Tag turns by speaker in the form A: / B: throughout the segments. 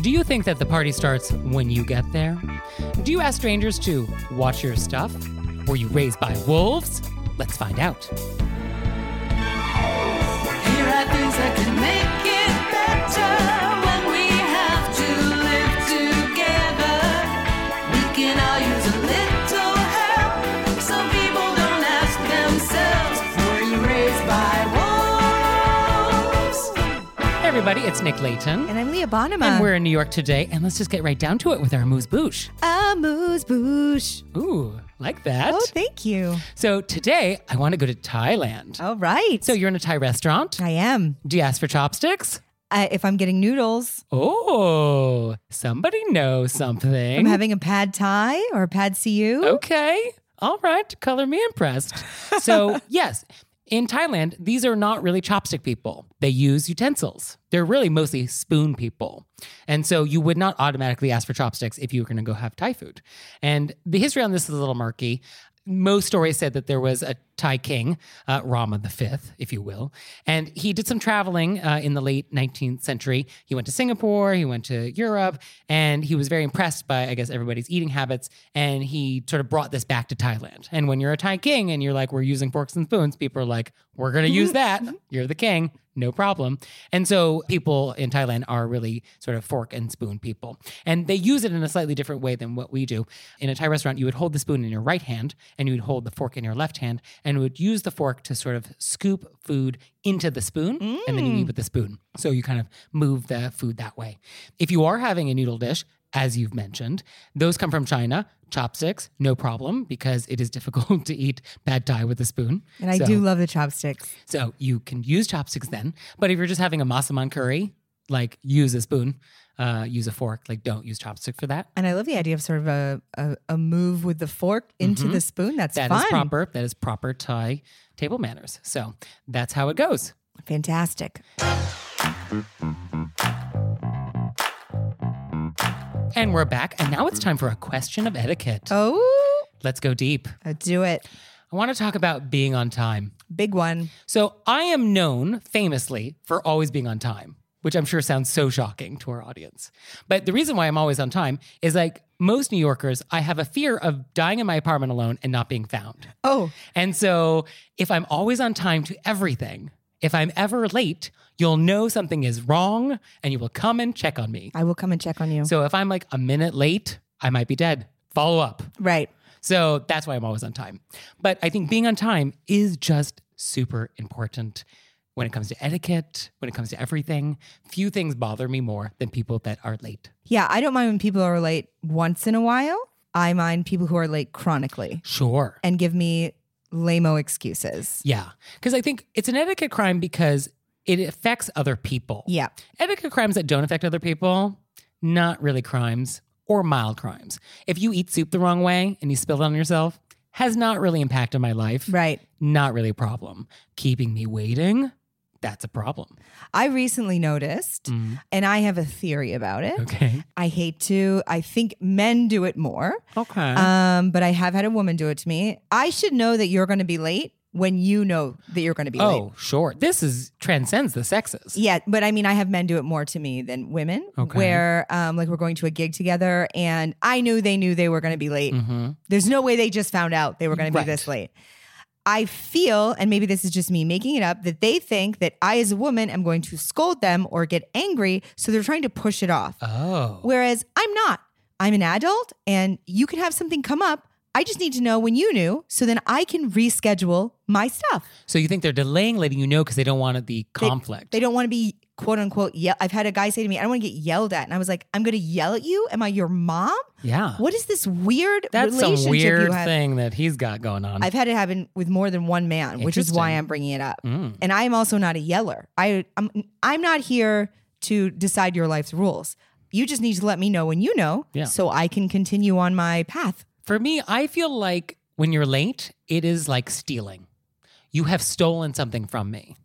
A: Do you think that the party starts when you get there? Do you ask strangers to watch your stuff? Were you raised by wolves? Let's find out. Everybody, it's Nick Leighton.
B: And I'm Leah Bonnema.
A: And we're in New York today, and let's just get right down to it with our moose bouche.
B: Amuse Bouche.
A: Ooh, like that.
B: Oh, thank you.
A: so today I want to go to Thailand.
B: All right.
A: So you're in a Thai restaurant.
B: I am.
A: Do you ask for chopsticks?
B: Uh, if I'm getting noodles,
A: Oh, somebody knows something.
B: I'm having a pad Thai or a pad see ew.
A: Okay. All right. Color me impressed. So, yes, in Thailand, these are not really chopstick people. They use utensils. They're really mostly spoon people. And so you would not automatically ask for chopsticks if you were going to go have Thai food. And the history on this is a little murky. Most stories said that there was a Thai king, uh, Rama V, if you will, and he did some traveling uh, in the late 19th century. He went to Singapore, he went to Europe, and he was very impressed by, I guess, everybody's eating habits. And he sort of brought this back to Thailand. And when you're a Thai king and you're like, we're using forks and spoons, people are like, we're going to use that. You're the king. No problem. And so people in Thailand are really sort of fork and spoon people. And they use it in a slightly different way than what we do. In a Thai restaurant, you would hold the spoon in your right hand and you would hold the fork in your left hand and would use the fork to sort of scoop food into the spoon and then you eat mm. with the spoon. So you kind of move the food that way. If you are having a noodle dish, as you've mentioned, those come from China. Chopsticks, no problem, because it is difficult to eat pad thai with a spoon.
B: And I
A: So-
B: do love the chopsticks.
A: so you can use chopsticks then. But if you're just having a masaman curry, like use a spoon, uh, use a fork. Like don't use chopstick for that.
B: And I love the idea of sort of a, a, a move with the fork into the spoon. That's
A: Mm-hmm. That is proper. That is proper Thai table manners. So that's how it goes.
B: Fantastic.
A: And we're back. And now it's time for a question of etiquette.
B: Oh,
A: Let's go deep.
B: uh, do it.
A: I want to talk about being on time.
B: Big one.
A: So I am known famously for always being on time, which I'm sure sounds so shocking to our audience. But the reason why I'm always on time is like most New Yorkers, I have a fear of dying in my apartment alone and not being found.
B: Oh,
A: And so if I'm always on time to everything, if I'm ever late, you'll know something is wrong and you will come and check on me.
B: I will come and check on you.
A: So if I'm like a minute late, I might be dead. Follow up.
B: right.
A: So that's why I'm always on time. But I think being on time is just super important when it comes to etiquette, when it comes to everything. Few things bother me more than people that are late.
B: Yeah, I don't mind when people are late once in a while. I mind people who are late chronically
A: Sure.
B: and give me lame excuses.
A: Yeah. Because I think it's an etiquette crime because it affects other people.
B: Yeah.
A: Etiquette crimes that don't affect other people, not really crimes or mild crimes. If you eat soup the wrong way and you spill it on yourself, has not really impacted my life.
B: Right.
A: Not really a problem. Keeping me waiting, that's a problem.
B: I recently noticed,
A: Mm.
B: and I have a theory about it.
A: Okay.
B: I hate to. I think men do it more,
A: Okay.
B: um, but I have had a woman do it to me. I should know that you're going to be late when you know that you're going to be late.
A: oh, sure. This is transcends the sexes.
B: Yeah, but I mean, I have men do it more to me than women.
A: Okay.
B: Where, um, like, we're going to a gig together, and I knew they knew they were going to be late.
A: hmm
B: There's no way they just found out they were going to be this late. I feel, and maybe this is just me making it up, that they think that I, as a woman, am going to scold them or get angry. So they're trying to push it off.
A: Oh.
B: Whereas I'm not. I'm an adult, and you can have something come up. I just need to know when you knew, so then I can reschedule my stuff.
A: So you think they're delaying letting you know because they don't want the conflict?
B: They don't want to be quote unquote. Ye- I've had a guy say to me, "I don't want to get yelled at," and I was like, "I'm going to yell at you? Am I your mom?
A: yeah.
B: What is this weird
A: That's
B: relationship
A: weird
B: you have?"
A: thing that he's got going on.
B: I've had it happen with more than one man, which is why I'm bringing it up.
A: Mm.
B: And I am also not a yeller. I I'm I'm not here to decide your life's rules. You just need to let me know when you know,
A: Yeah.
B: so I can continue on my path.
A: For me, I feel like when you're late, it is like stealing. You have stolen something from me.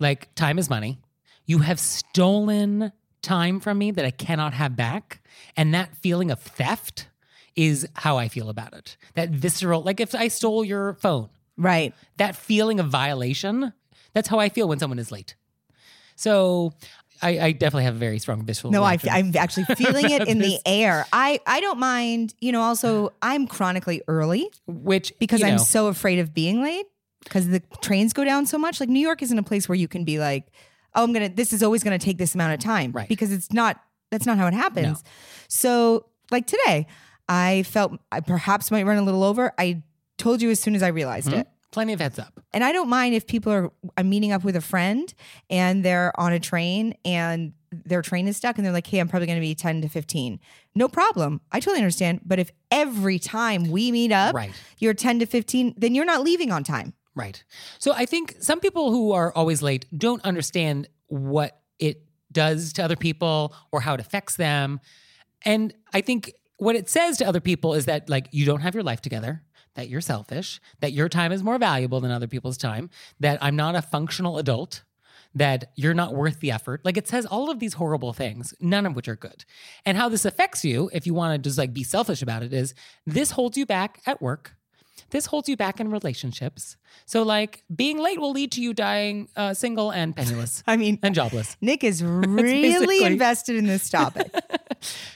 A: Like time is money. You have stolen time from me that I cannot have back. And that feeling of theft is how I feel about it. That visceral, like if I stole your phone,
B: Right.
A: that feeling of violation, that's how I feel when someone is late. So I, I definitely have a very strong visceral.
B: No, I, I'm actually feeling it in the air. I, I don't mind, you know, also I'm chronically early
A: which
B: because
A: you
B: I'm so afraid of being late because the trains go down so much. Like New York isn't a place where you can be like, oh, I'm to, this is always to take this amount of time.
A: Right.
B: Because it's not, that's not how it happens. So like today, I felt I perhaps might run a little over. I told you as soon as I realized
A: Mhm.
B: it.
A: plenty of heads up.
B: And I don't mind if people are I'm meeting up with a friend and they're on a train and their train is stuck and they're like, "Hey, I'm probably going to be 10 to 15." No problem. I totally understand, but if every time we meet up,
A: Right.
B: you're 10 to 15, then you're not leaving on time.
A: Right. So I think some people who are always late don't understand what it does to other people or how it affects them. And I think what it says to other people is that like you don't have your life together, that you're selfish, that your time is more valuable than other people's time, that I'm not a functional adult, that you're not worth the effort. Like it says all of these horrible things, none of which are good. And how this affects you, if you want to just like be selfish about it, is this holds you back at work. This holds you back in relationships. So, like, being late will lead to you dying uh, single and penniless
B: I mean,
A: and jobless.
B: Nick is really invested in this topic.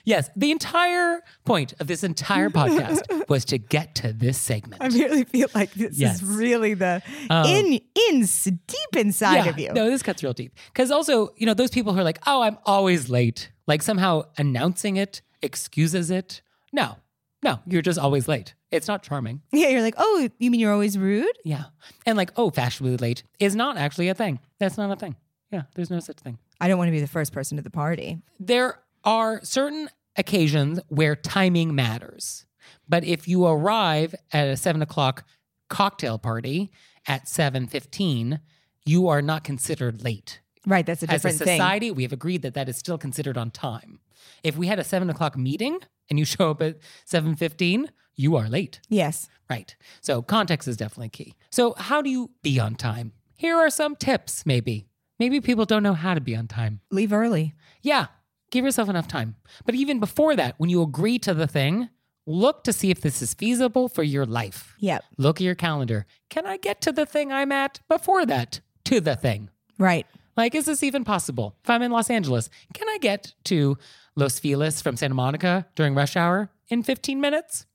A: Yes, the entire point of this entire podcast was to get to this segment.
B: I really feel like this
A: Yes.
B: is really the
A: Um,
B: in in deep inside of you.
A: No, this cuts real deep. Because also, you know, those people who are like, oh, I'm always late, like somehow announcing it excuses it. No, no, you're just always late. It's not charming.
B: Yeah, you're like, "Oh, you mean you're always rude?"
A: Yeah. And like, oh, fashionably late is not actually a thing. That's not a thing. Yeah, there's no such thing.
B: I don't want to be the first person to the party.
A: There are certain occasions where timing matters. But if you arrive at a seven o'clock cocktail party at 7.15, you are not considered late.
B: Right, that's a different thing.
A: As a
B: different thing.
A: society, we have agreed that that is still considered on time. If we had a seven o'clock meeting and you show up at 7.15, you are late.
B: Yes.
A: Right. So context is definitely key. So how do you be on time? Here are some tips, maybe. Maybe people don't know how to be on time.
B: Leave early.
A: Yeah, give yourself enough time. But even before that, when you agree to the thing, look to see if this is feasible for your life.
B: Yep.
A: Look at your calendar. Can I get to the thing I'm at before that? To the thing.
B: Right.
A: Like, is this even possible? If I'm in Los Angeles, can I get to Los Feliz from Santa Monica during rush hour in 15 minutes?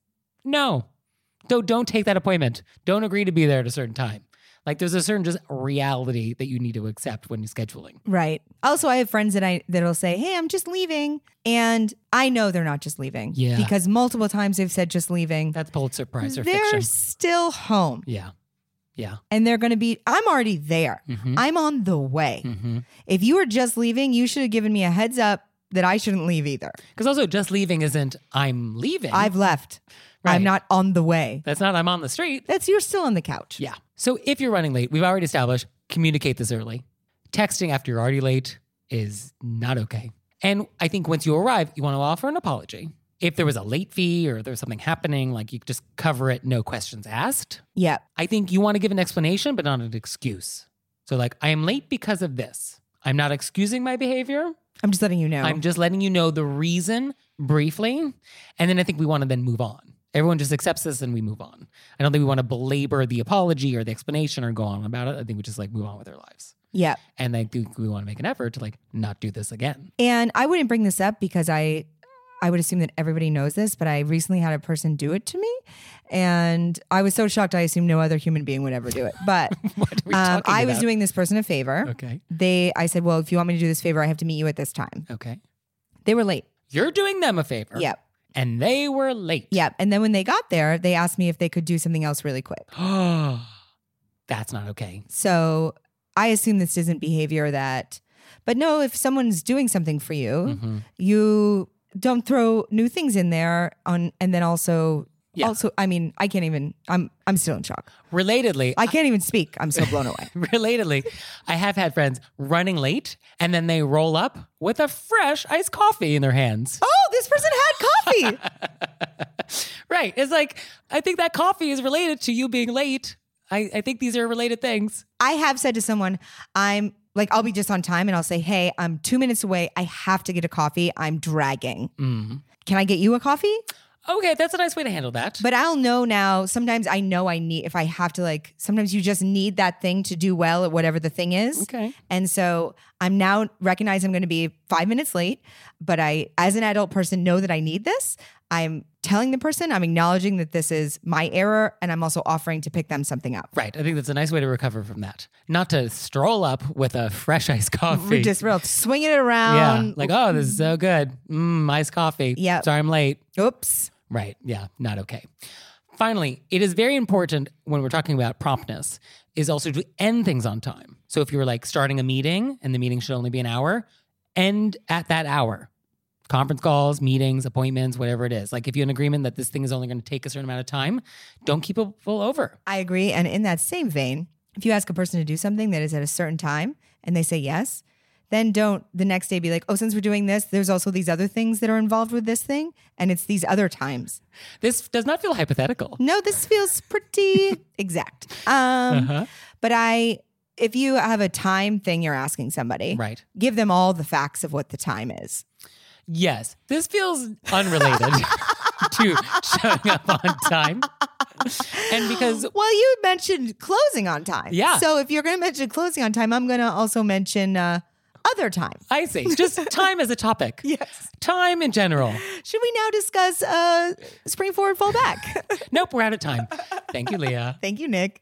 A: No. So don't take that appointment. Don't agree to be there at a certain time. Like there's a certain just reality that you need to accept when you're scheduling.
B: Right. Also, I have friends that I that'll say, "Hey, I'm just leaving," and I know they're not just leaving.
A: Yeah.
B: Because multiple times they've said just leaving.
A: That's Pulitzer Prize or
B: they're
A: fiction.
B: still home,
A: Yeah. Yeah.
B: and they're going to be. I'm already there.
A: Mhm.
B: I'm on the way.
A: Mm-hmm.
B: If you were just leaving, you should have given me a heads up that I shouldn't leave either.
A: Because also, just leaving isn't I'm leaving.
B: I've left.
A: Right.
B: I'm not on the way.
A: That's not I'm on the street.
B: That's you're still on the couch.
A: Yeah. So if you're running late, we've already established communicate this early. Texting after you're already late is not okay. And I think once you arrive, you want to offer an apology. If there was a late fee or there's something happening, like you just cover it, no questions asked.
B: Yeah.
A: I think you want to give an explanation, but not an excuse. So, like, I am late because of this. I'm not excusing my behavior.
B: I'm just letting you know.
A: I'm just letting you know the reason briefly. And then I think we want to then move on. Everyone just accepts this and we move on. I don't think we want to belabor the apology or the explanation or go on about it. I think we just like move on with our lives.
B: yeah.
A: And I think we want to make an effort to like not do this again.
B: And I wouldn't bring this up because I I would assume that everybody knows this, but I recently had a person do it to me. And I was so shocked I assumed no other human being would ever do it. But
A: What are we
B: um, I was doing this person a favor.
A: Okay.
B: They I said, Well, if you want me to do this favor, I have to meet you at this time.
A: Okay.
B: They were late.
A: You're doing them a favor.
B: Yep.
A: And they were late.
B: Yep. And then when they got there, they asked me if they could do something else really quick.
A: That's not okay.
B: So I assume this isn't behavior that, but no, if someone's doing something for you,
A: Mhm.
B: you don't throw new things in there on, and then also,
A: Yeah.
B: also, I mean, I can't even, I'm, I'm still in shock.
A: Relatedly,
B: I can't even speak. I'm so blown away.
A: relatedly, I have had friends running late and then they roll up with a fresh iced coffee in their hands.
B: Oh, this person had coffee.
A: Right. It's like, I think that coffee is related to you being late. I, I think these are related things.
B: I have said to someone, I'm like, I'll be just on time and I'll say, hey, I'm two minutes away. I have to get a coffee. I'm dragging.
A: Mm.
B: Can I get you a coffee?
A: Okay, that's a nice way to handle that.
B: But I'll know now. Sometimes I know I need, if I have to, like, sometimes you just need that thing to do well at whatever the thing is.
A: okay.
B: And so I'm now recognize I'm going to be five minutes late, but I, as an adult person, know that I need this. I'm telling the person, I'm acknowledging that this is my error, and I'm also offering to pick them something up.
A: Right. I think that's a nice way to recover from that. Not to stroll up with a fresh iced coffee.
B: Just real swinging it around. yeah.
A: Like, oh, this is so good. Mmm, iced coffee.
B: Yeah.
A: Sorry I'm late.
B: oops.
A: Right. Yeah. Not okay. Finally, it is very important when we're talking about promptness is also to end things on time. So if you're like starting a meeting and the meeting should only be an hour, end at that hour. Conference calls, meetings, appointments, whatever it is. Like if you have an agreement that this thing is only going to take a certain amount of time, don't keep people over.
B: I agree. And in that same vein, if you ask a person to do something that is at a certain time and they say yes, then don't the next day be like, oh, since we're doing this, there's also these other things that are involved with this thing. And it's these other times.
A: This does not feel hypothetical.
B: No, this feels pretty exact. Um,
A: Uh-huh.
B: But I, if you have a time thing you're asking somebody,
A: Right.
B: give them all the facts of what the time is.
A: Yes, this feels unrelated to showing up on time. And because
B: Well, you mentioned closing on time.
A: Yeah.
B: So if you're going to mention closing on time, I'm going to also mention uh, other time.
A: I see, just time as a topic.
B: Yes.
A: Time in general.
B: Should we now discuss uh, spring forward, fall back?
A: Nope, we're out of time. Thank you, Leah.
B: Thank you, Nick.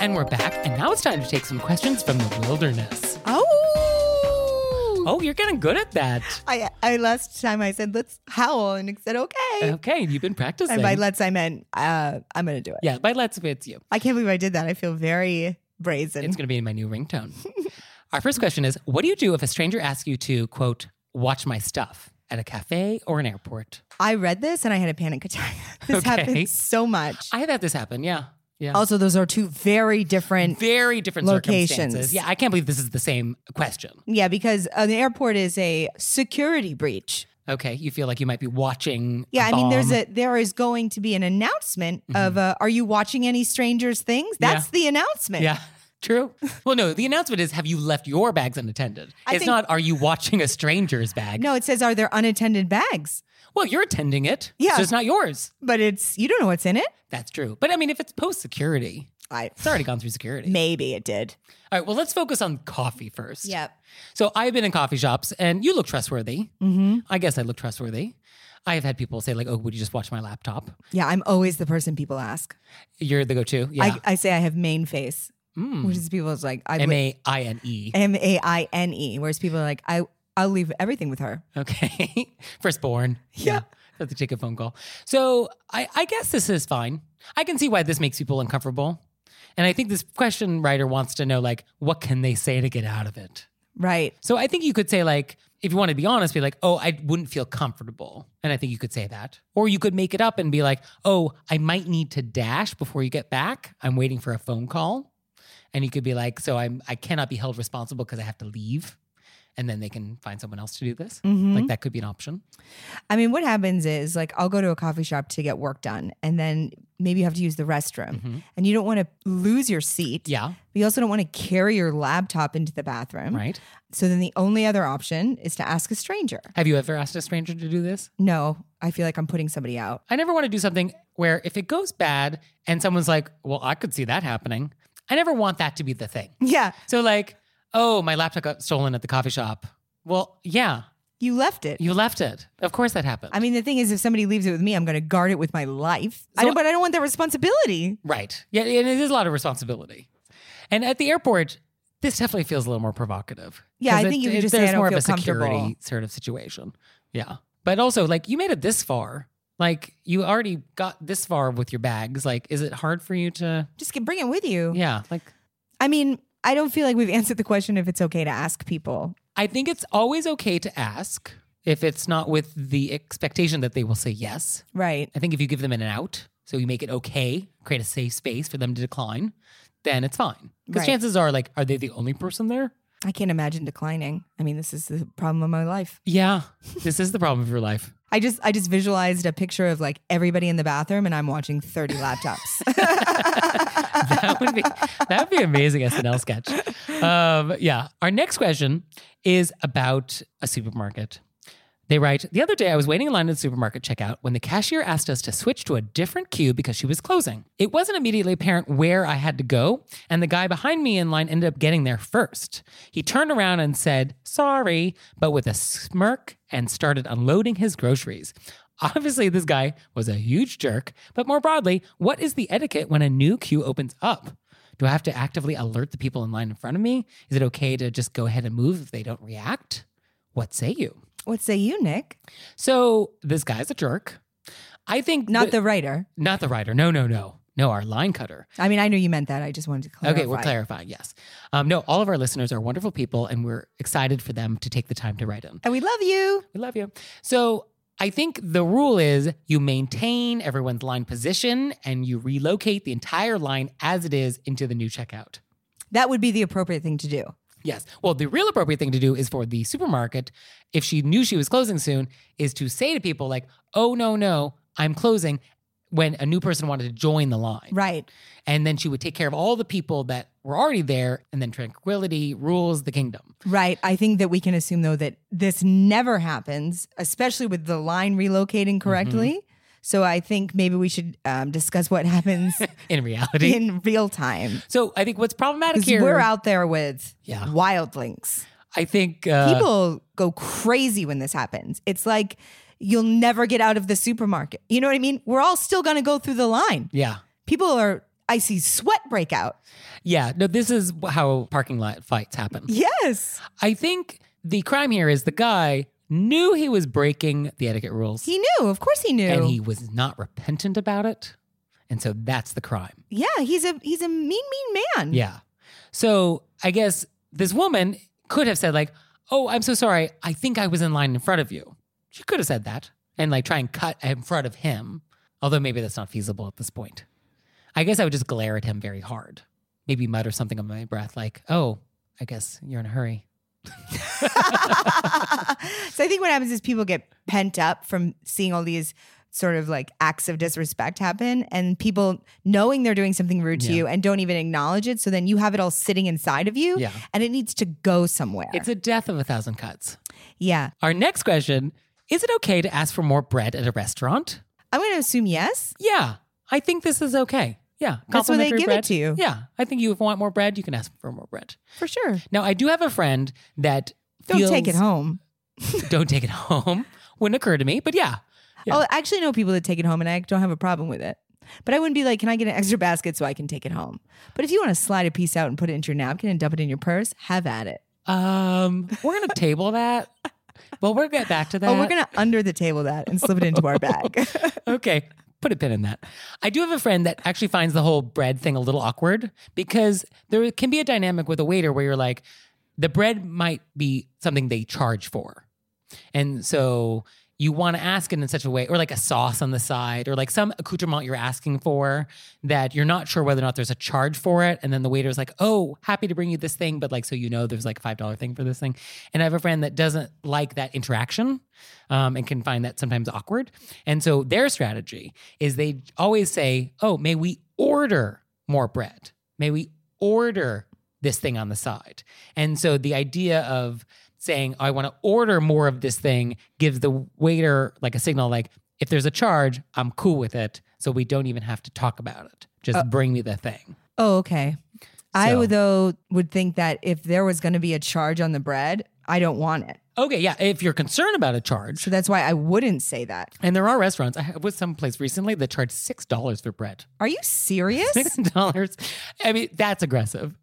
A: And we're back, and now it's time to take some questions from the wilderness.
B: Oh.
A: Oh, you're getting good at that.
B: I, I last time I said let's howl and it said okay.
A: Okay, you've been practicing.
B: And by let's I meant uh, I'm gonna do it.
A: yeah, by let's it's you.
B: I can't believe I did that. I feel very brazen.
A: It's going to be in my new ringtone. Our first question is What do you do if a stranger asks you to, quote, watch my stuff at a cafe or an airport?
B: I read this and I had a panic attack. this
A: Okay.
B: happens so much.
A: I have had this happen. Yeah. Yeah.
B: also, those are two very different.
A: Very different
B: Locations.
A: circumstances. Yeah, I can't believe this is the same question.
B: Yeah, because an airport is a security breach.
A: Okay, you feel like you might be watching.
B: Yeah, I mean, there's a there is going to be an announcement of uh, Are you watching any strangers things?
A: Mm-hmm. Yeah.
B: That's the announcement.
A: Yeah, true. Well, no, the announcement is have you left your bags unattended?
B: I
A: it's
B: think-
A: not are you watching a stranger's bag?
B: No, it says Are there unattended bags?
A: Well, you're attending it.
B: Yeah.
A: So it's not yours.
B: But it's you don't know what's in it.
A: That's true. But I mean, if it's post security,
B: I
A: it's already gone through security.
B: maybe it did.
A: All right, well, let's focus on coffee first.
B: Yep.
A: So I've been in coffee shops and you look trustworthy.
B: Mm-hmm.
A: I guess I look trustworthy. I have had people say, like, oh, would you just watch my laptop?
B: Yeah, I'm always the person people ask.
A: You're the go to. Yeah.
B: I, I say I have main face,
A: Mm.
B: which is people's like I
A: M A I N E.
B: M A I N E, whereas people are like I I'll leave everything with her.
A: Okay. Firstborn.
B: Yeah.
A: Have to take a phone call. So I, I guess this is fine. I can see why this makes people uncomfortable. And I think this question writer wants to know, like, what can they say to get out of it?
B: Right.
A: So I think you could say, like, if you want to be honest, be like, oh, I wouldn't feel comfortable. And I think you could say that. Or you could make it up and be like, oh, I might need to dash before you get back. I'm waiting for a phone call. And you could be like, so I'm I cannot be held responsible because I have to leave. And then they can find someone else to do this.
B: Mm-hmm.
A: Like that could be an option.
B: I mean, what happens is like I'll go to a coffee shop to get work done, and then maybe you have to use the restroom, and you don't want to lose your seat.
A: Mm-hmm. Yeah.
B: But you also don't want to carry your laptop into the bathroom.
A: Right.
B: So then the only other option is to ask a stranger.
A: Have you ever asked a stranger to do this?
B: No, I feel like I'm putting somebody out.
A: I never want to do something where if it goes bad and someone's like, well, I could see that happening. I never want that to be the thing.
B: Yeah,
A: So, like, oh, my laptop got stolen at the coffee shop. Well, yeah,
B: you left it.
A: you left it. Of course that happened.
B: I mean, the thing is, if somebody leaves it with me, I'm going to guard it with my life. I
A: So-
B: don't, but I don't want that responsibility.
A: right. Yeah, and it is a lot of responsibility. And at the airport, this definitely feels a little more provocative.
B: Yeah, I think you could just say,
A: there's
B: "I don't
A: more
B: feel
A: of a security sort of situation. Yeah. But also, like, you made it this far. Like, you already got this far with your bags. Like, is it hard for you to,
B: Just get, bring it with you.
A: yeah, like,
B: I mean, I don't feel like we've answered the question if it's okay to ask people.
A: I think it's always okay to ask if it's not with the expectation that they will say yes.
B: Right.
A: I think if you give them an out, so you make it okay, create a safe space for them to decline, then it's fine. Because
B: Right.
A: chances are, like, are they the only person there?
B: I can't imagine declining. I mean, this is the problem of my life.
A: Yeah, this is the problem of your life.
B: I just I just visualized a picture of like everybody in the bathroom and I'm watching 30 laptops.
A: That would be that would be amazing SNL sketch. Um, yeah. Our next question is about a supermarket. They write, the other day I was waiting in line at the supermarket checkout when the cashier asked us to switch to a different queue because she was closing. It wasn't immediately apparent where I had to go, and the guy behind me in line ended up getting there first. He turned around and said, sorry, but with a smirk and started unloading his groceries. Obviously, this guy was a huge jerk, but more broadly, what is the etiquette when a new queue opens up? Do I have to actively alert the people in line in front of me? Is it okay to just go ahead and move if they don't react? What say you?
B: What say you, Nick?
A: So this guy's a jerk. I think
B: Not
A: that-
B: the writer.
A: not the writer. No, no, no, no. Our line cutter.
B: I mean, I know you meant that. I just wanted to clarify.
A: Okay, we're clarifying. Yes. Um, no, all of our listeners are wonderful people, and we're excited for them to take the time to write in.
B: And we love you.
A: We love you. So I think the rule is you maintain everyone's line position and you relocate the entire line as it is into the new checkout.
B: That would be the appropriate thing to do.
A: Yes. Well, the real appropriate thing to do is for the supermarket, if she knew she was closing soon, is to say to people like, "Oh no, no, I'm closing." When a new person wanted to join the line,
B: Right.
A: and then she would take care of all the people that were already there, and then tranquility rules the kingdom.
B: Right. I think that we can assume though that this never happens, especially with the line relocating correctly.
A: Mm-hmm.
B: So I think maybe we should um, discuss what happens
A: In reality,
B: in real time.
A: so I think what's problematic here,
B: we're out there with
A: Yeah.
B: wild links.
A: I think uh,
B: People go crazy when this happens. It's like you'll never get out of the supermarket. You know what I mean? We're all still going to go through the line.
A: yeah,
B: People are I see sweat break out.
A: Yeah, no, this is how parking lot fights happen.
B: Yes.
A: I think the crime here is the guy knew he was breaking the etiquette rules
B: He knew. Of course he knew.
A: and he was not repentant about it. And so that's the crime.
B: yeah, he's a he's a mean, mean man.
A: Yeah. So I guess this woman could have said, like, oh, I'm so sorry. I think I was in line in front of you. She could have said that and like try and cut in front of him. Although maybe that's not feasible at this point. I guess I would just glare at him very hard. Maybe mutter something under my breath like, oh, I guess you're in a hurry.
B: so I think what happens is people get pent up from seeing all these sort of like acts of disrespect happen and people knowing they're doing something rude to
A: Yeah.
B: you and don't even acknowledge it. So then you have it all sitting inside of you
A: Yeah.
B: and it needs to go somewhere.
A: It's a death of a thousand cuts.
B: yeah.
A: Our next question Is it okay to ask for more bread at a restaurant?
B: I'm going to assume yes.
A: Yeah, I think this is okay. Yeah.
B: That's when they give it to you.
A: Yeah. I think you if you want more bread, you can ask for more bread.
B: For sure.
A: Now, I do have a friend that
B: Don't
A: feels,
B: take it home.
A: Don't take it home. Wouldn't occur to me, but yeah. Yeah.
B: Oh, I actually know people that take it home and I don't have a problem with it. But I wouldn't be like, can I get an extra basket so I can take it home? But if you want to slide a piece out and put it into your napkin and dump it in your purse, have at it.
A: Um, we're gonna table that. Well, we'll get back to that.
B: Oh, we're going to under the table that and slip it into our bag.
A: okay. Put a pin in that. I do have a friend that actually finds the whole bread thing a little awkward because there can be a dynamic with a waiter where you're like, the bread might be something they charge for. And so you want to ask it in such a way, or like a sauce on the side, or like some accoutrement you're asking for that you're not sure whether or not there's a charge for it. And then the waiter's like, oh, happy to bring you this thing, but like, so you know there's like a $5 thing for this thing. And I have a friend that doesn't like that interaction um, and can find that sometimes awkward. And so their strategy is they always say, oh, may we order more bread? May we order this thing on the side? And so the idea of saying, I want to order more of this thing gives the waiter like a signal like, if there's a charge, I'm cool with it. So we don't even have to talk about it. Just uh, bring me the thing.
B: oh, okay. I would, though, would think that if there was going to be a charge on the bread, I don't want it.
A: Okay, yeah. If you're concerned about a charge,
B: So that's why I wouldn't say that.
A: and there are restaurants, I was someplace recently that charged $6 for bread.
B: Are you serious?
A: Six dollars. I mean, that's aggressive.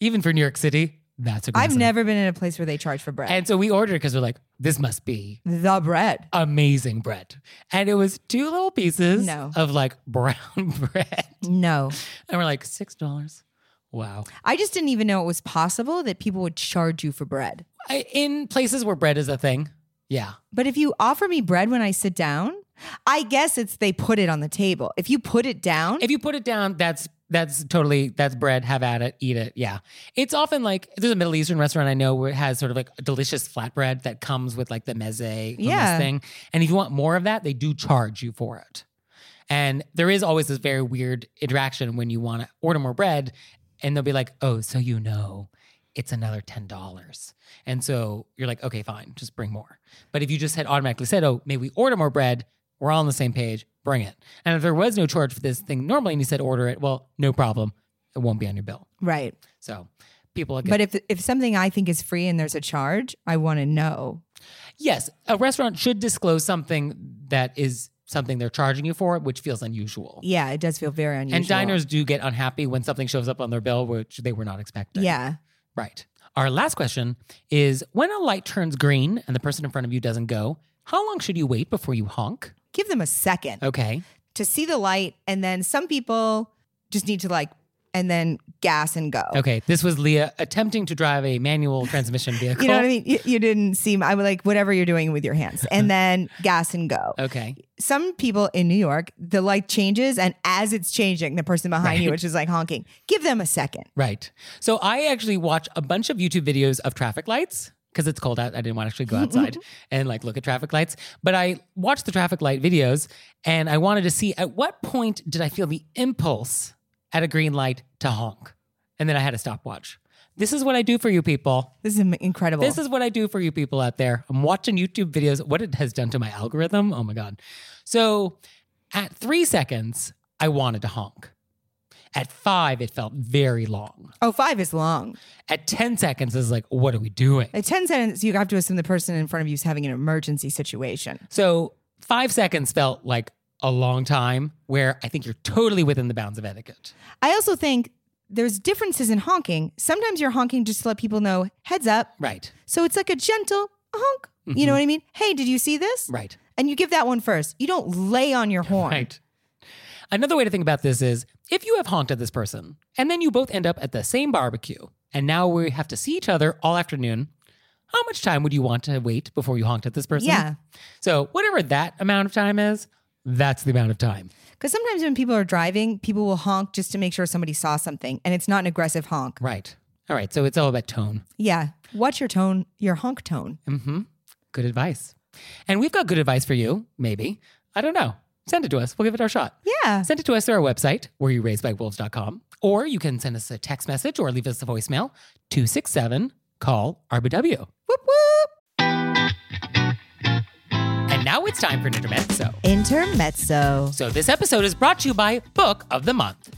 A: Even for New York City, that's aggressive.
B: I've never been in a place where they charge for bread.
A: And so we ordered because we're like, this must be
B: the bread.
A: amazing bread. And it was two little pieces
B: No.
A: of like brown bread.
B: No.
A: And we're like, six dollars. Wow.
B: I just didn't even know it was possible that people would charge you for bread.
A: I, in places where bread is a thing, yeah.
B: But if you offer me bread when I sit down, I guess it's they put it on the table. If you put it down,
A: If you put it down, that's that's totally that's bread. Have at it, eat it. Yeah, it's often like there's a Middle Eastern restaurant I know where it has sort of like a delicious flatbread that comes with like the meze
B: Yeah.
A: thing. And if you want more of that, they do charge you for it. And there is always this very weird interaction when you want to order more bread, and they'll be like, "Oh, so you know." It's another ten dollars, and so you're like, okay, fine, just bring more. But if you just had automatically said, "Oh, may we order more bread?" We're all on the same page. Bring it. And if there was no charge for this thing normally, and you said order it, well, no problem. It won't be on your bill.
B: right.
A: So people get
B: But if if something I think is free and there's a charge, I want to know.
A: yes, a restaurant should disclose something that is something they're charging you for, which feels unusual.
B: Yeah, it does feel very unusual.
A: And diners do get unhappy when something shows up on their bill, which they were not expecting.
B: Yeah.
A: Right. Our last question is when a light turns green and the person in front of you doesn't go, how long should you wait before you honk?
B: Give them a second
A: Okay.
B: to see the light. And then some people just need to like, and then gas and go.
A: Okay. This was Leah attempting to drive a manual transmission vehicle.
B: You know what I mean? You, you didn't seem, I would like whatever you're doing with your hands and then gas and go.
A: Okay.
B: Some people in New York, the light changes. And as it's changing, the person behind you, which is like honking, give them a second.
A: Right. So I actually watch a bunch of YouTube videos of traffic lights because it's cold out. I didn't want to actually go outside and like look at traffic lights. But I watched the traffic light videos and I wanted to see at what point did I feel the impulse at a green light to honk? And then I had a stopwatch. This is what I do for you people.
B: This is incredible.
A: This is what I do for you people out there. I'm watching YouTube videos. What it has done to my algorithm. Oh my God. So at three seconds, I wanted to honk. At five, it felt very long.
B: oh, five is long.
A: At 10 seconds, it's like, what are we doing?
B: At 10 seconds, you have to assume the person in front of you is having an emergency situation.
A: So five seconds felt like a long time where I think you're totally within the bounds of etiquette.
B: I also think there's differences in honking. Sometimes you're honking just to let people know, heads up.
A: Right.
B: So it's like a gentle honk. You know what I mean? Hey, did you see this?
A: Mm-hmm. Right.
B: And you give that one first. You don't lay on your horn.
A: Right. Another way to think about this is if you have honked at this person and then you both end up at the same barbecue and now we have to see each other all afternoon, how much time would you want to wait before you honked at this person?
B: Yeah.
A: So, whatever that amount of time is, that's the amount of time.
B: Because sometimes when people are driving, people will honk just to make sure somebody saw something, and it's not an aggressive honk.
A: Right. All right. So, it's all about tone.
B: Yeah. Watch your tone, your honk tone.
A: Mm-hmm. Good advice. And we've got good advice for you, maybe. I don't know. Send it to us. We'll give it our shot.
B: Yeah.
A: Send it to us through our website, were you raised by wolves.com, or you can send us a text message or leave us a voicemail 267 call RBW.
B: Whoop whoop.
A: And now it's time for an intermezzo.
B: Intermezzo.
A: So this episode is brought to you by Book of the Month.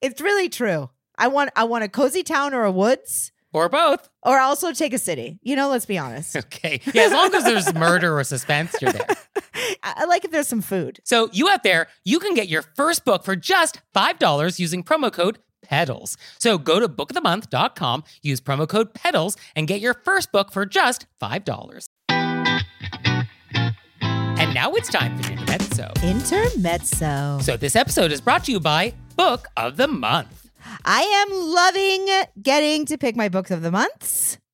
B: It's really true. I want I want a cozy town or a woods.
A: Or both.
B: Or also take a city. You know, let's be honest.
A: Okay. Yeah, as long as there's murder or suspense, you're there.
B: I like if there's some food.
A: So you out there, you can get your first book for just $5 using promo code PEDALS. So go to bookofthemonth.com, use promo code PEDALS, and get your first book for just $5. And now it's time for intermezzo.
B: Intermezzo.
A: So this episode is brought to you by Book of the Month.
B: I am loving getting to pick my books of the months.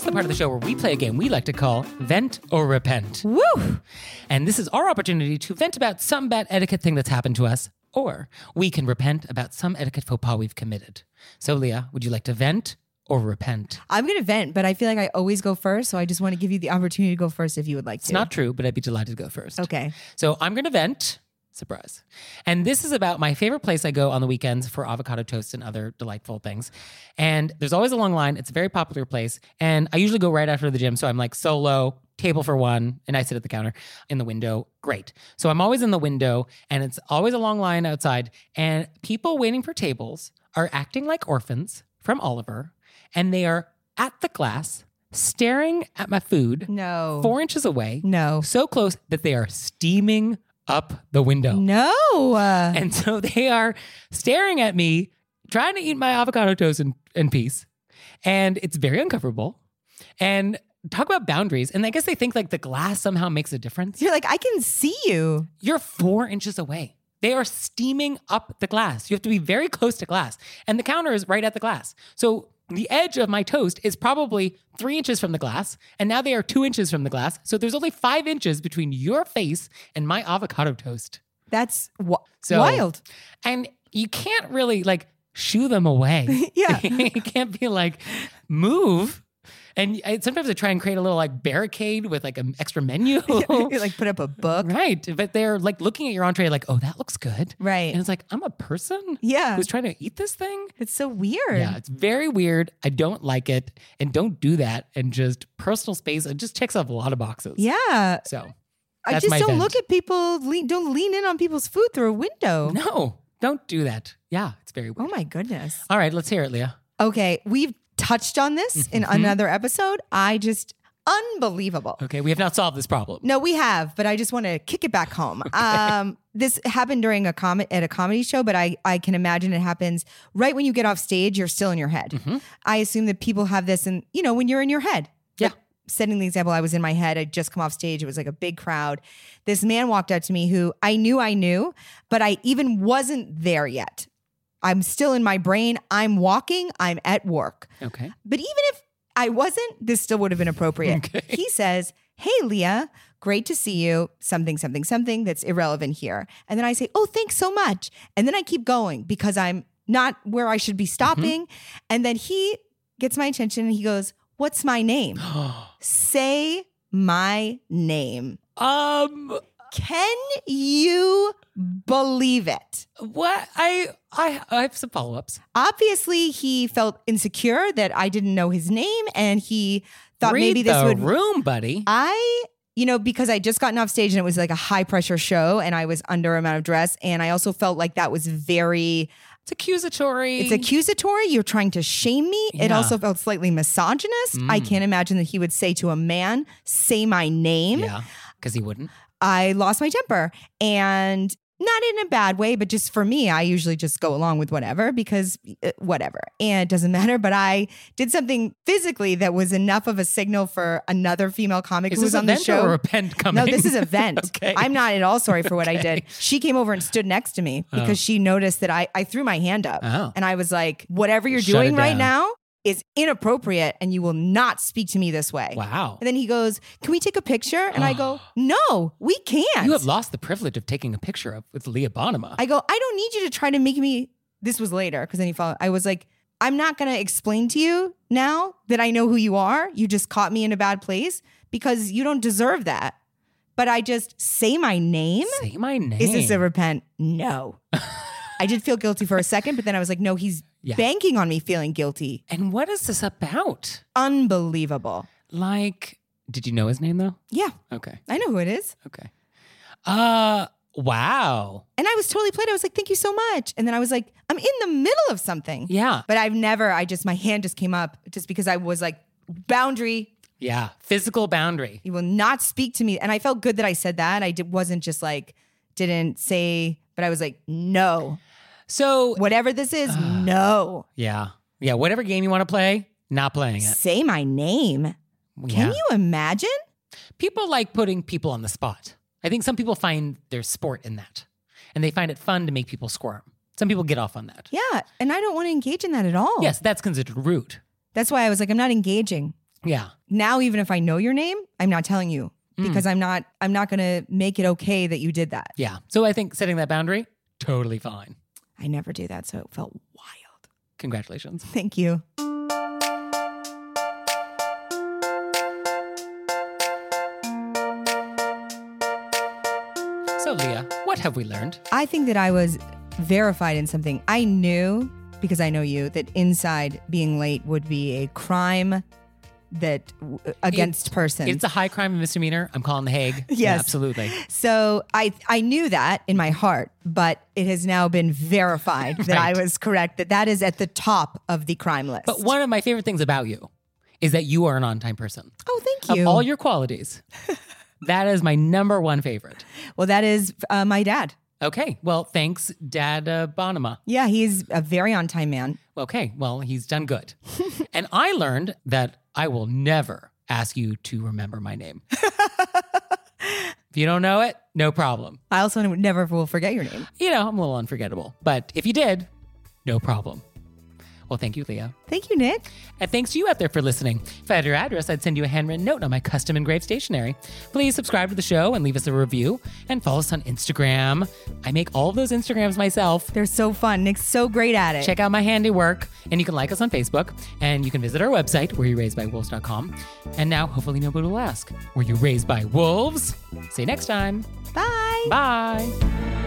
A: Is the part of the show where we play a game we like to call Vent or Repent.
B: Woo!
A: And this is our opportunity to vent about some bad etiquette thing that's happened to us, or we can repent about some etiquette faux pas we've committed. So, Leah, would you like to vent or repent?
B: I'm going to vent, but I feel like I always go first. So I just want to give you the opportunity to go first if you would like to.
A: It's not true, but I'd be delighted to go first.
B: Okay.
A: So, I'm going to vent. Surprise. And this is about my favorite place I go on the weekends for avocado toast and other delightful things. And there's always a long line. It's a very popular place. And I usually go right after the gym. So I'm like solo, table for one, and I sit at the counter in the window. Great. So I'm always in the window and it's always a long line outside. And people waiting for tables are acting like orphans from Oliver. And they are at the glass, staring at my food
B: No.
A: four inches away,
B: No.
A: so close that they are steaming up the window.
B: No.
A: And so they are staring at me, trying to eat my avocado toast in, in peace. And it's very uncomfortable. And talk about boundaries. And I guess they think like the glass somehow makes a difference.
B: you're like, I can see you.
A: You're four inches away. They are steaming up the glass. You have to be very close to glass. And the counter is right at the glass. So the edge of my toast is probably three inches from the glass. And now they are two inches from the glass. So there's only five inches between your face and my avocado toast.
B: That's w-
A: So-
B: wild.
A: And you can't really like shoo them away.
B: Yeah.
A: you can't be like, move. And I, sometimes I try and create a little like barricade with like an extra menu.
B: You, like put up a book.
A: right. But they're like looking at your entree like, oh, that looks good.
B: Right.
A: And it's like, I'm a person
B: Yeah.
A: who's trying to eat this thing.
B: It's so weird.
A: Yeah, it's very weird. I don't like it. And don't do that. And just personal space, it just checks off a lot of boxes.
B: Yeah.
A: So
B: I just don't
A: vent.
B: look at people. Lean, don't lean in on people's food through a window.
A: no, don't do that. Yeah, it's very oh weird.
B: Oh my goodness.
A: All right, let's hear it, Leah.
B: Okay, we've touched on this in
A: Mm-hmm.
B: another episode. I just unbelievable.
A: Okay, we have not solved this problem.
B: No, we have, but I just want to kick it back home. Um, this happened during a com- at a comedy show, but I I can imagine it happens right when you get off stage. You're still in your head.
A: Mm-hmm.
B: I assume that people have this, and you know, when you're in your head.
A: Yeah.
B: Like, setting the example, I was in my head. I'd just come off stage. It was like a big crowd. This man walked up to me who I knew I knew, but I even wasn't there yet. I'm still in my brain. I'm walking. I'm at work.
A: Okay.
B: But even if I wasn't, this still would have been appropriate.
A: Okay.
B: He says, Hey, Leah, great to see you. Something, something, something that's irrelevant here. And then I say, Oh, thanks so much. And then I keep going because I'm not where I should be stopping. And then he gets my attention and he goes, What's my name? Say my name.
A: um
B: Can you believe it?
A: what I I I have some follow-ups.
B: Obviously, he felt insecure that I didn't know his name and he thought
A: Read
B: maybe this
A: the
B: would
A: room, buddy.
B: I, you know, because I just gotten off stage and it was like a high pressure show and I was under amount of dress. And I also felt like that was very,
A: It's accusatory.
B: it's accusatory. You're trying to shame me. It also felt slightly misogynist. I
A: Mm.
B: can't imagine that he would say to a man, say my name.
A: Yeah, because he wouldn't.
B: I lost my temper and not in a bad way, but just for me, I usually just go along with whatever because uh, whatever. And it doesn't matter. But I did something physically that was enough of a signal for another female comic
A: Is
B: who was on the show.
A: or a pen coming?
B: No, this is a vent.
A: okay.
B: I'm not at all sorry for what I did. She came over and stood next to me because
A: Oh.
B: she noticed that I, I threw my hand up
A: Oh.
B: and I was like, whatever you're
A: Shut
B: doing right now is inappropriate and you will not speak to me this way.
A: Wow.
B: And then he goes, Can we take a picture? And I go, No, we can't.
A: You have lost the privilege of taking a picture of with Leah Bonnema.
B: I go, I don't need you to try to make me. This was later because then he followed. I was like, I'm not going to explain to you now that I know who you are. You just caught me in a bad place because you don't deserve that. But I just say my name.
A: Say my name.
B: Is this a repent? No. I did feel guilty for a second, but then I was like, no, he's
A: Yeah.
B: banking on me feeling guilty.
A: and what is this about?
B: Unbelievable.
A: Like, did you know his name though?
B: Yeah,
A: Okay.
B: I know who it is.
A: Okay. Uh wow.
B: And I was totally played. I was like, thank you so much. And then I was like, I'm in the middle of something.
A: Yeah.
B: But I've never, I just, my hand just came up just because I was like, boundary.
A: Yeah. Physical boundary.
B: You will not speak to me. And I felt good that I said that. I did, wasn't just like, didn't say, but I was like, no,
A: So
B: whatever this is, no.
A: yeah. Yeah. Whatever game you want to play, not playing it.
B: Say my name. Can you imagine?
A: People like putting people on the spot. I think some people find their sport in that. And they find it fun to make people squirm. Some people get off on that.
B: Yeah. And I don't want to engage in that at all.
A: Yes, that's considered rude.
B: That's why I was like, I'm not engaging.
A: Yeah.
B: Now, even if I know your name, I'm not telling you
A: Mm.
B: because I'm not, I'm not going to make it okay that you did that.
A: Yeah. So I think setting that boundary, totally fine.
B: I never do that. So it felt wild.
A: Congratulations.
B: Thank you.
A: So, Leah, what have we learned?
B: I think that I was verified in something. I knew because I know you that inside being late would be a crime that against persons.
A: It's a high crime and misdemeanor. I'm calling the Hague. Yeah,
B: Yes.
A: absolutely.
B: so I I knew that in my heart, but it has now been verified that I was correct. That that is at the top of the crime list.
A: But one of my favorite things about you is that you are an on time person.
B: oh, thank you.
A: Of all your qualities, that is my number one favorite.
B: well, that is uh, my dad.
A: Okay. Well, thanks, Dad uh, Bonnema.
B: Yeah, he's a very on time man.
A: Okay. Well, he's done good. and I learned that I will never ask you to remember my name. if you don't know it, no problem.
B: I also never will forget your name.
A: You know, I'm a little unforgettable. But if you did, no problem. Well, thank you, Leah.
B: Thank you, Nick.
A: And thanks to you out there for listening. If I had your address, I'd send you a handwritten note on my custom engraved stationery. Please subscribe to the show and leave us a review and follow us on Instagram. I make all of those Instagrams myself.
B: They're so fun. Nick's so great at it.
A: Check out my handiwork, and you can like us on Facebook, and you can visit our website, wereyouraisedbywolves.com. And now, hopefully, nobody will ask, were you raised by wolves? See you next time.
B: Bye.
A: Bye.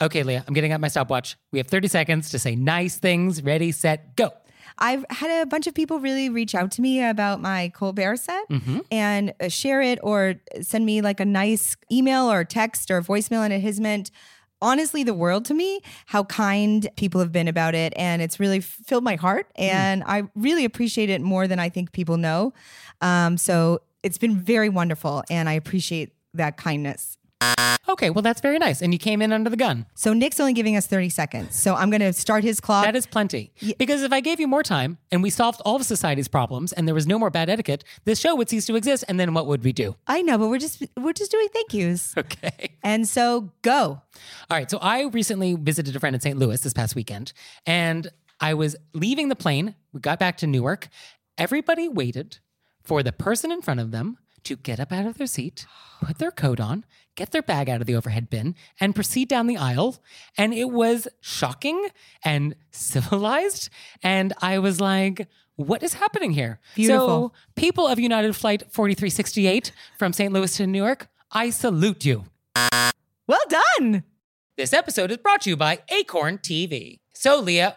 A: Okay, Leah, I'm getting out my stopwatch. We have 30 seconds to say nice things. Ready, set, go.
B: I've had a bunch of people really reach out to me about my Colbert set
A: Mm-hmm.
B: and uh, share it or send me like a nice email or text or voicemail, and it has meant
C: honestly the world to me how kind people have been about it and it's really filled my heart and i really appreciate it more than i think people know um, so it's been very wonderful and i appreciate that kindness
A: Okay, well, that's very nice. And you came in under the gun.
C: so nick's only giving us 30 seconds so i'm going to start his clock
A: That is plenty. Because if I gave you more time and we solved all of society's problems and there was no more bad etiquette, this show would cease to exist. And then what would we do?
C: i know but we're just we're just doing thank yous
A: Okay.
C: and so go
A: All right. So I recently visited a friend in St. Louis this past weekend, and I was leaving the plane. We got back to Newark. Everybody waited for the person in front of them to get up out of their seat, put their coat on, get their bag out of the overhead bin, and proceed down the aisle. And it was shocking and civilized. And I was like, what is happening here?
C: Beautiful.
A: So, people of United Flight 4368 from St. Louis to Newark, I salute you.
C: well done
A: This episode is brought to you by Acorn TV. So, Leah,